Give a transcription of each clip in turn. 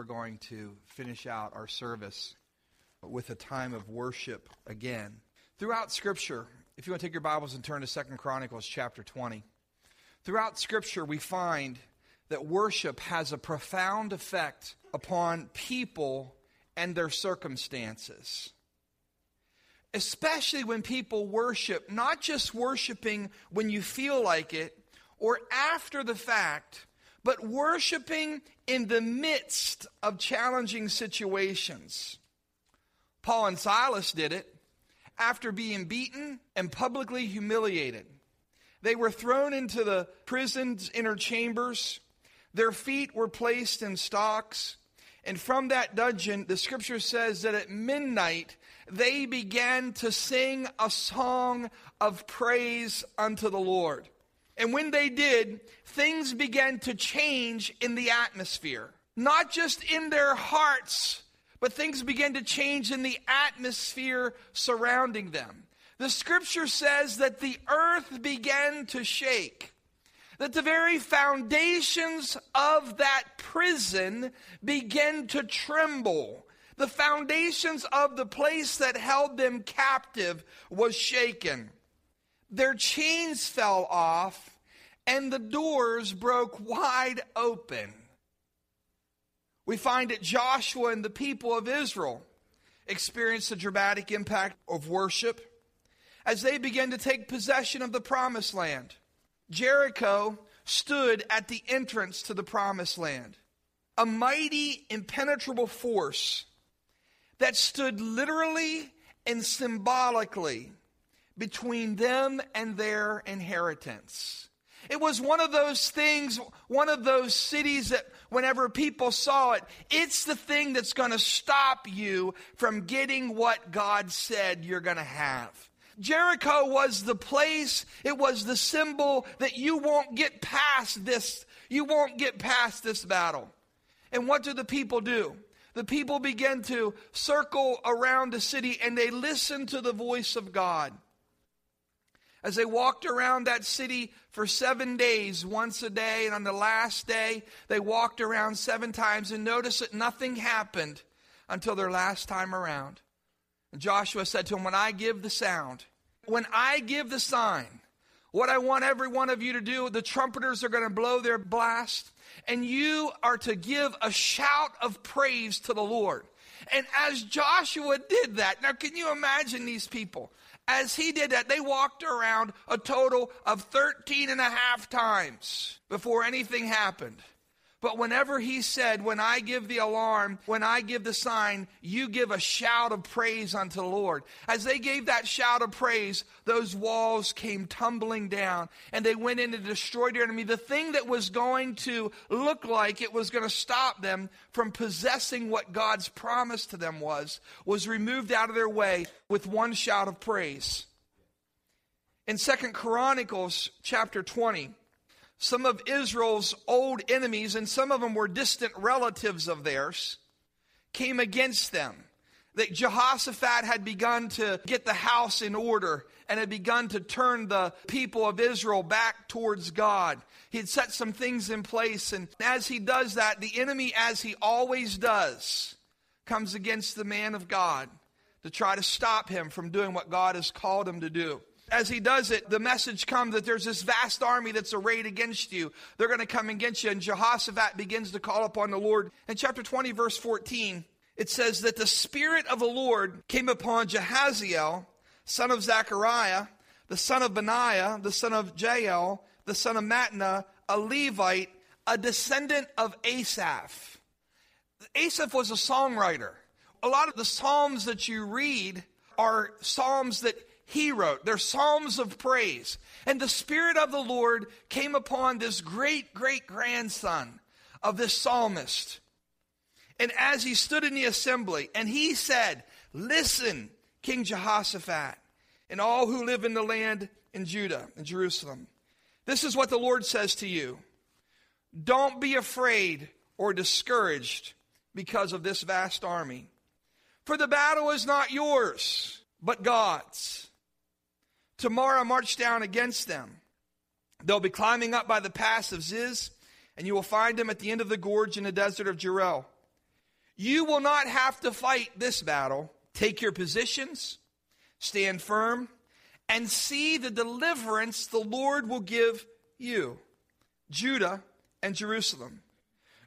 we're going to finish out our service with a time of worship again. Throughout Scripture, if you want to take your Bibles and turn to Second Chronicles chapter 20, throughout Scripture we find that worship has a profound effect upon people and their circumstances. Especially when people worship, not just worshiping when you feel like it or after the fact, but worshiping in the midst of challenging situations. Paul and Silas did it after being beaten and publicly humiliated. They were thrown into the prison's inner chambers. Their feet were placed in stocks. And from that dungeon, the scripture says that at midnight, they began to sing a song of praise unto the Lord. And when they did, things began to change in the atmosphere. Not just in their hearts, but things began to change in the atmosphere surrounding them. The scripture says that the earth began to shake, that the very foundations of that prison began to tremble. The foundations of the place that held them captive was shaken. Their chains fell off, and the doors broke wide open. We find that Joshua and the people of Israel experienced the dramatic impact of worship as they began to take possession of the promised land. Jericho stood at the entrance to the promised land, a mighty, impenetrable force that stood literally and symbolically between them and their inheritance. It was one of those things, one of those cities that whenever people saw it, it's the thing that's going to stop you from getting what God said you're going to have. Jericho was the place, it was the symbol that you won't get past this, you won't get past this battle. And what do the people do? The people begin to circle around the city and they listen to the voice of God. As they walked around that city for seven days, once a day, and on the last day, they walked around seven times and noticed that nothing happened until their last time around. And Joshua said to him, When I give the sound, when I give the sign, what I want every one of you to do, the trumpeters are going to blow their blast, and you are to give a shout of praise to the Lord. And as Joshua did that, now can you imagine these people? As he did that, they walked around a total of 13 and a half times before anything happened. But whenever he said, When I give the alarm, when I give the sign, you give a shout of praise unto the Lord. As they gave that shout of praise, those walls came tumbling down and they went in to destroy their enemy. The thing that was going to look like it was going to stop them from possessing what God's promise to them was, was removed out of their way with one shout of praise. In Second Chronicles chapter 20, some of Israel's old enemies, and some of them were distant relatives of theirs, came against them. That Jehoshaphat had begun to get the house in order and had begun to turn the people of Israel back towards God. He had set some things in place, and as he does that, the enemy, as he always does, comes against the man of God to try to stop him from doing what God has called him to do as he does it, the message comes that there's this vast army that's arrayed against you. They're going to come against you. And Jehoshaphat begins to call upon the Lord. In chapter 20, verse 14, it says that the Spirit of the Lord came upon Jehaziel, son of Zechariah, the son of Benaiah, the son of Jael, the son of Mattaniah, a Levite, a descendant of Asaph. Asaph was a songwriter. A lot of the Psalms that you read are Psalms that he wrote. They're psalms of praise. And the Spirit of the Lord came upon this great great grandson of this psalmist. And as he stood in the assembly, and he said, Listen, King Jehoshaphat, and all who live in the land in Judah and Jerusalem. This is what the Lord says to you Don't be afraid or discouraged because of this vast army. For the battle is not yours, but God's. Tomorrow march down against them. They'll be climbing up by the pass of Ziz, and you will find them at the end of the gorge in the desert of Jeruel. You will not have to fight this battle. Take your positions, stand firm, and see the deliverance the Lord will give you, Judah and Jerusalem.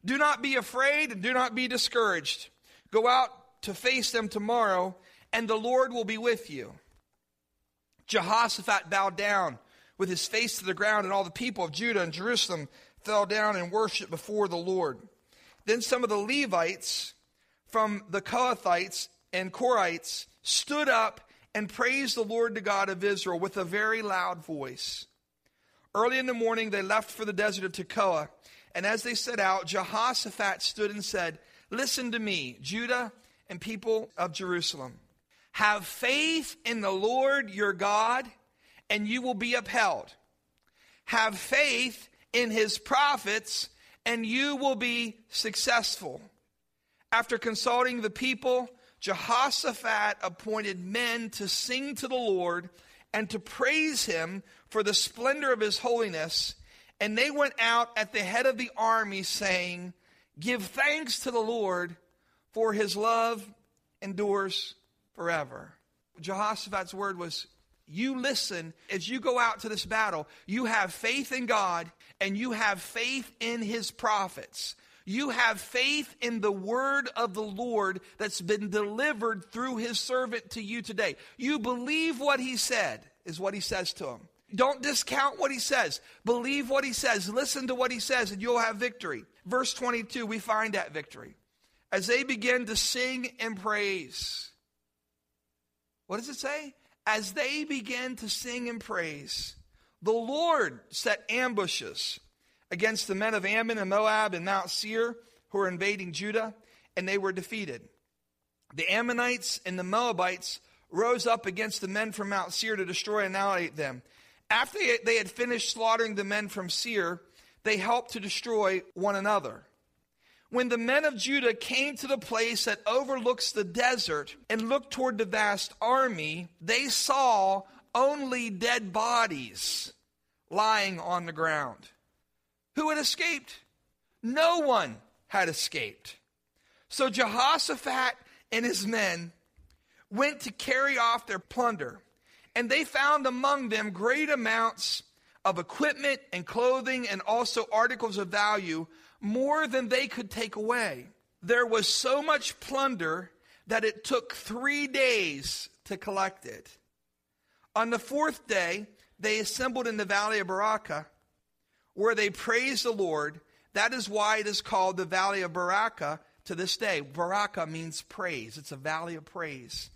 Do not be afraid and do not be discouraged. Go out to face them tomorrow, and the Lord will be with you. Jehoshaphat bowed down with his face to the ground, and all the people of Judah and Jerusalem fell down and worshiped before the Lord. Then some of the Levites from the Kohathites and Korites stood up and praised the Lord the God of Israel with a very loud voice. Early in the morning, they left for the desert of Tekoa. And as they set out, Jehoshaphat stood and said, Listen to me, Judah and people of Jerusalem. Have faith in the Lord your God, and you will be upheld. Have faith in his prophets, and you will be successful. After consulting the people, Jehoshaphat appointed men to sing to the Lord and to praise him for the splendor of his holiness. And they went out at the head of the army, saying, Give thanks to the Lord, for his love endures forever. Jehoshaphat's word was, You listen as you go out to this battle. You have faith in God and you have faith in his prophets. You have faith in the word of the Lord that's been delivered through his servant to you today. You believe what he said, is what he says to him. Don't discount what he says. Believe what he says. Listen to what he says, and you'll have victory. Verse 22, we find that victory. As they begin to sing and praise. What does it say? As they began to sing and praise, the Lord set ambushes against the men of Ammon and Moab and Mount Seir who were invading Judah, and they were defeated. The Ammonites and the Moabites rose up against the men from Mount Seir to destroy and annihilate them. After they had finished slaughtering the men from Seir, they helped to destroy one another. When the men of Judah came to the place that overlooks the desert and looked toward the vast army, they saw only dead bodies lying on the ground. Who had escaped? No one had escaped. So Jehoshaphat and his men went to carry off their plunder and they found among them great amounts of equipment and clothing and also articles of value, more than they could take away. There was so much plunder that it took three days to collect it. On the fourth day, they assembled in the valley of Berachah, where they praised the Lord. That is why it is called the valley of Berachah to this day. Berachah means praise, it's a valley of praise.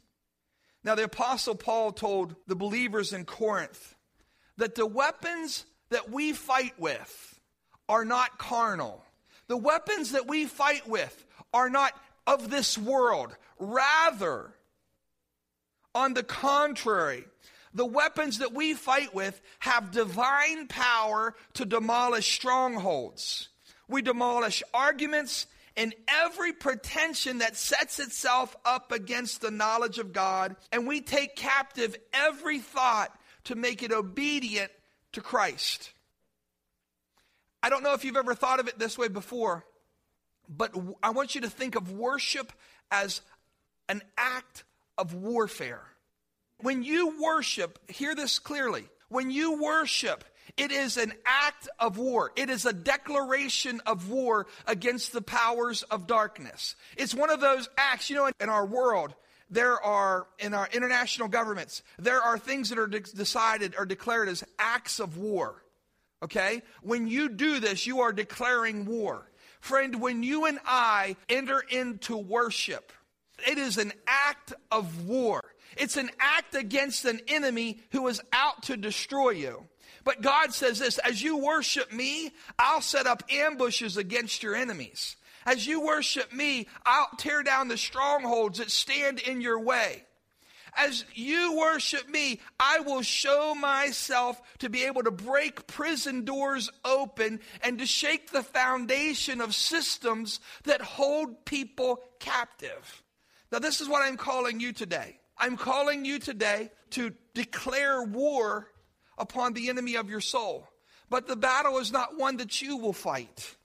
Now, the Apostle Paul told the believers in Corinth that the weapons that we fight with are not carnal. The weapons that we fight with are not of this world. Rather, on the contrary, the weapons that we fight with have divine power to demolish strongholds. We demolish arguments and every pretension that sets itself up against the knowledge of God, and we take captive every thought to make it obedient to Christ. I don't know if you've ever thought of it this way before, but I want you to think of worship as an act of warfare. When you worship, hear this clearly. When you worship, it is an act of war. It is a declaration of war against the powers of darkness. It's one of those acts, you know, in our world, there are, in our international governments, there are things that are de- decided or declared as acts of war. Okay? When you do this, you are declaring war. Friend, when you and I enter into worship, it is an act of war. It's an act against an enemy who is out to destroy you. But God says this as you worship me, I'll set up ambushes against your enemies. As you worship me, I'll tear down the strongholds that stand in your way. As you worship me, I will show myself to be able to break prison doors open and to shake the foundation of systems that hold people captive. Now, this is what I'm calling you today. I'm calling you today to declare war upon the enemy of your soul. But the battle is not one that you will fight.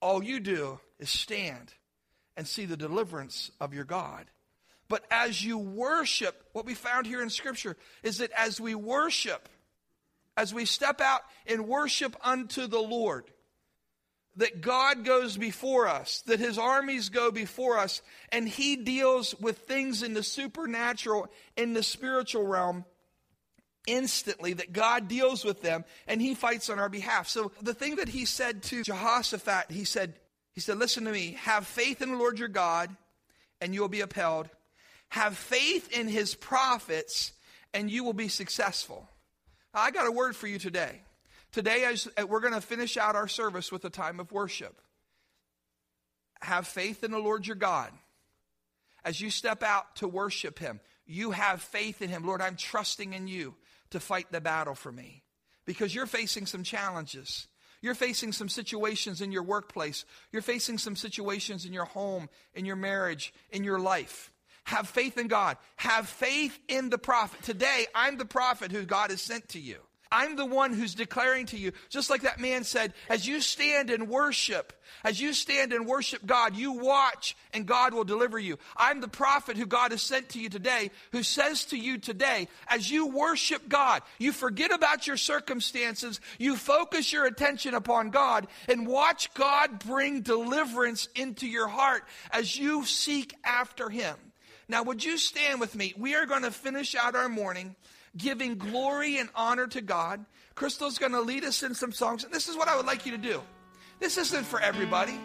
All you do is stand and see the deliverance of your God. But as you worship, what we found here in Scripture is that as we worship, as we step out and worship unto the Lord, that God goes before us, that his armies go before us, and he deals with things in the supernatural, in the spiritual realm instantly, that God deals with them and he fights on our behalf. So the thing that he said to Jehoshaphat, he said, he said, listen to me, have faith in the Lord your God and you will be upheld. Have faith in his prophets and you will be successful. I got a word for you today. Today, uh, we're going to finish out our service with a time of worship. Have faith in the Lord your God. As you step out to worship him, you have faith in him. Lord, I'm trusting in you to fight the battle for me because you're facing some challenges. You're facing some situations in your workplace. You're facing some situations in your home, in your marriage, in your life. Have faith in God. Have faith in the prophet. Today, I'm the prophet who God has sent to you. I'm the one who's declaring to you, just like that man said, as you stand and worship, as you stand and worship God, you watch and God will deliver you. I'm the prophet who God has sent to you today, who says to you today, as you worship God, you forget about your circumstances, you focus your attention upon God, and watch God bring deliverance into your heart as you seek after Him. Now, would you stand with me? We are going to finish out our morning giving glory and honor to God. Crystal's going to lead us in some songs. And this is what I would like you to do. This isn't for everybody.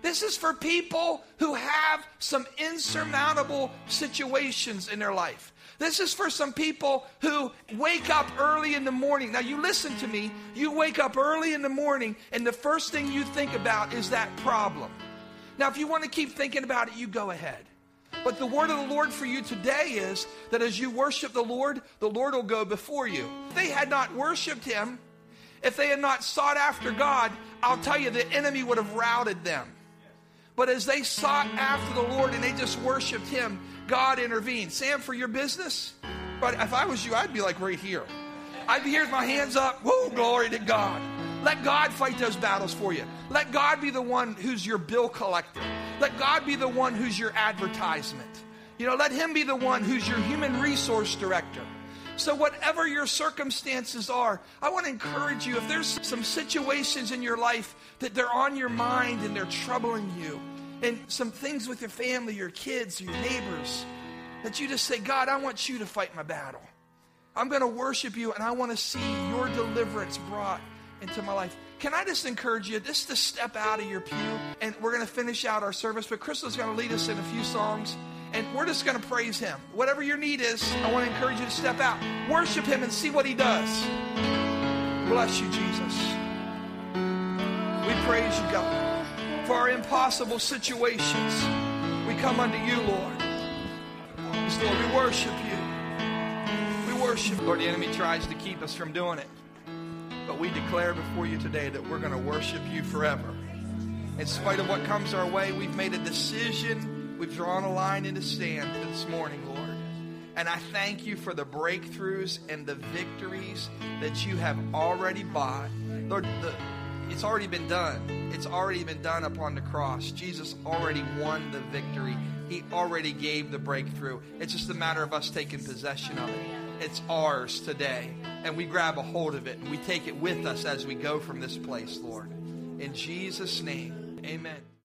This is for people who have some insurmountable situations in their life. This is for some people who wake up early in the morning. Now, you listen to me. You wake up early in the morning, and the first thing you think about is that problem. Now, if you want to keep thinking about it, you go ahead. But the word of the Lord for you today is that as you worship the Lord, the Lord will go before you. If they had not worshiped him, if they had not sought after God, I'll tell you the enemy would have routed them. But as they sought after the Lord and they just worshiped him, God intervened. Sam, for your business, but if I was you, I'd be like right here. I'd be here with my hands up. Whoa, glory to God. Let God fight those battles for you. Let God be the one who's your bill collector. Let God be the one who's your advertisement. You know, let Him be the one who's your human resource director. So, whatever your circumstances are, I want to encourage you if there's some situations in your life that they're on your mind and they're troubling you, and some things with your family, your kids, your neighbors, that you just say, God, I want you to fight my battle. I'm going to worship you and I want to see your deliverance brought into my life. Can I just encourage you just to step out of your pew and we're going to finish out our service, but Crystal's going to lead us in a few songs and we're just going to praise him. Whatever your need is, I want to encourage you to step out, worship him and see what he does. Bless you, Jesus. We praise you, God, for our impossible situations. We come unto you, Lord. Lord, we worship you. We worship. Lord, the enemy tries to keep us from doing it. But we declare before you today that we're going to worship you forever. In spite of what comes our way, we've made a decision. We've drawn a line in the sand this morning, Lord. And I thank you for the breakthroughs and the victories that you have already bought. Lord, the, it's already been done. It's already been done upon the cross. Jesus already won the victory. He already gave the breakthrough. It's just a matter of us taking possession of it. It's ours today. And we grab a hold of it and we take it with us as we go from this place, Lord. In Jesus' name, amen.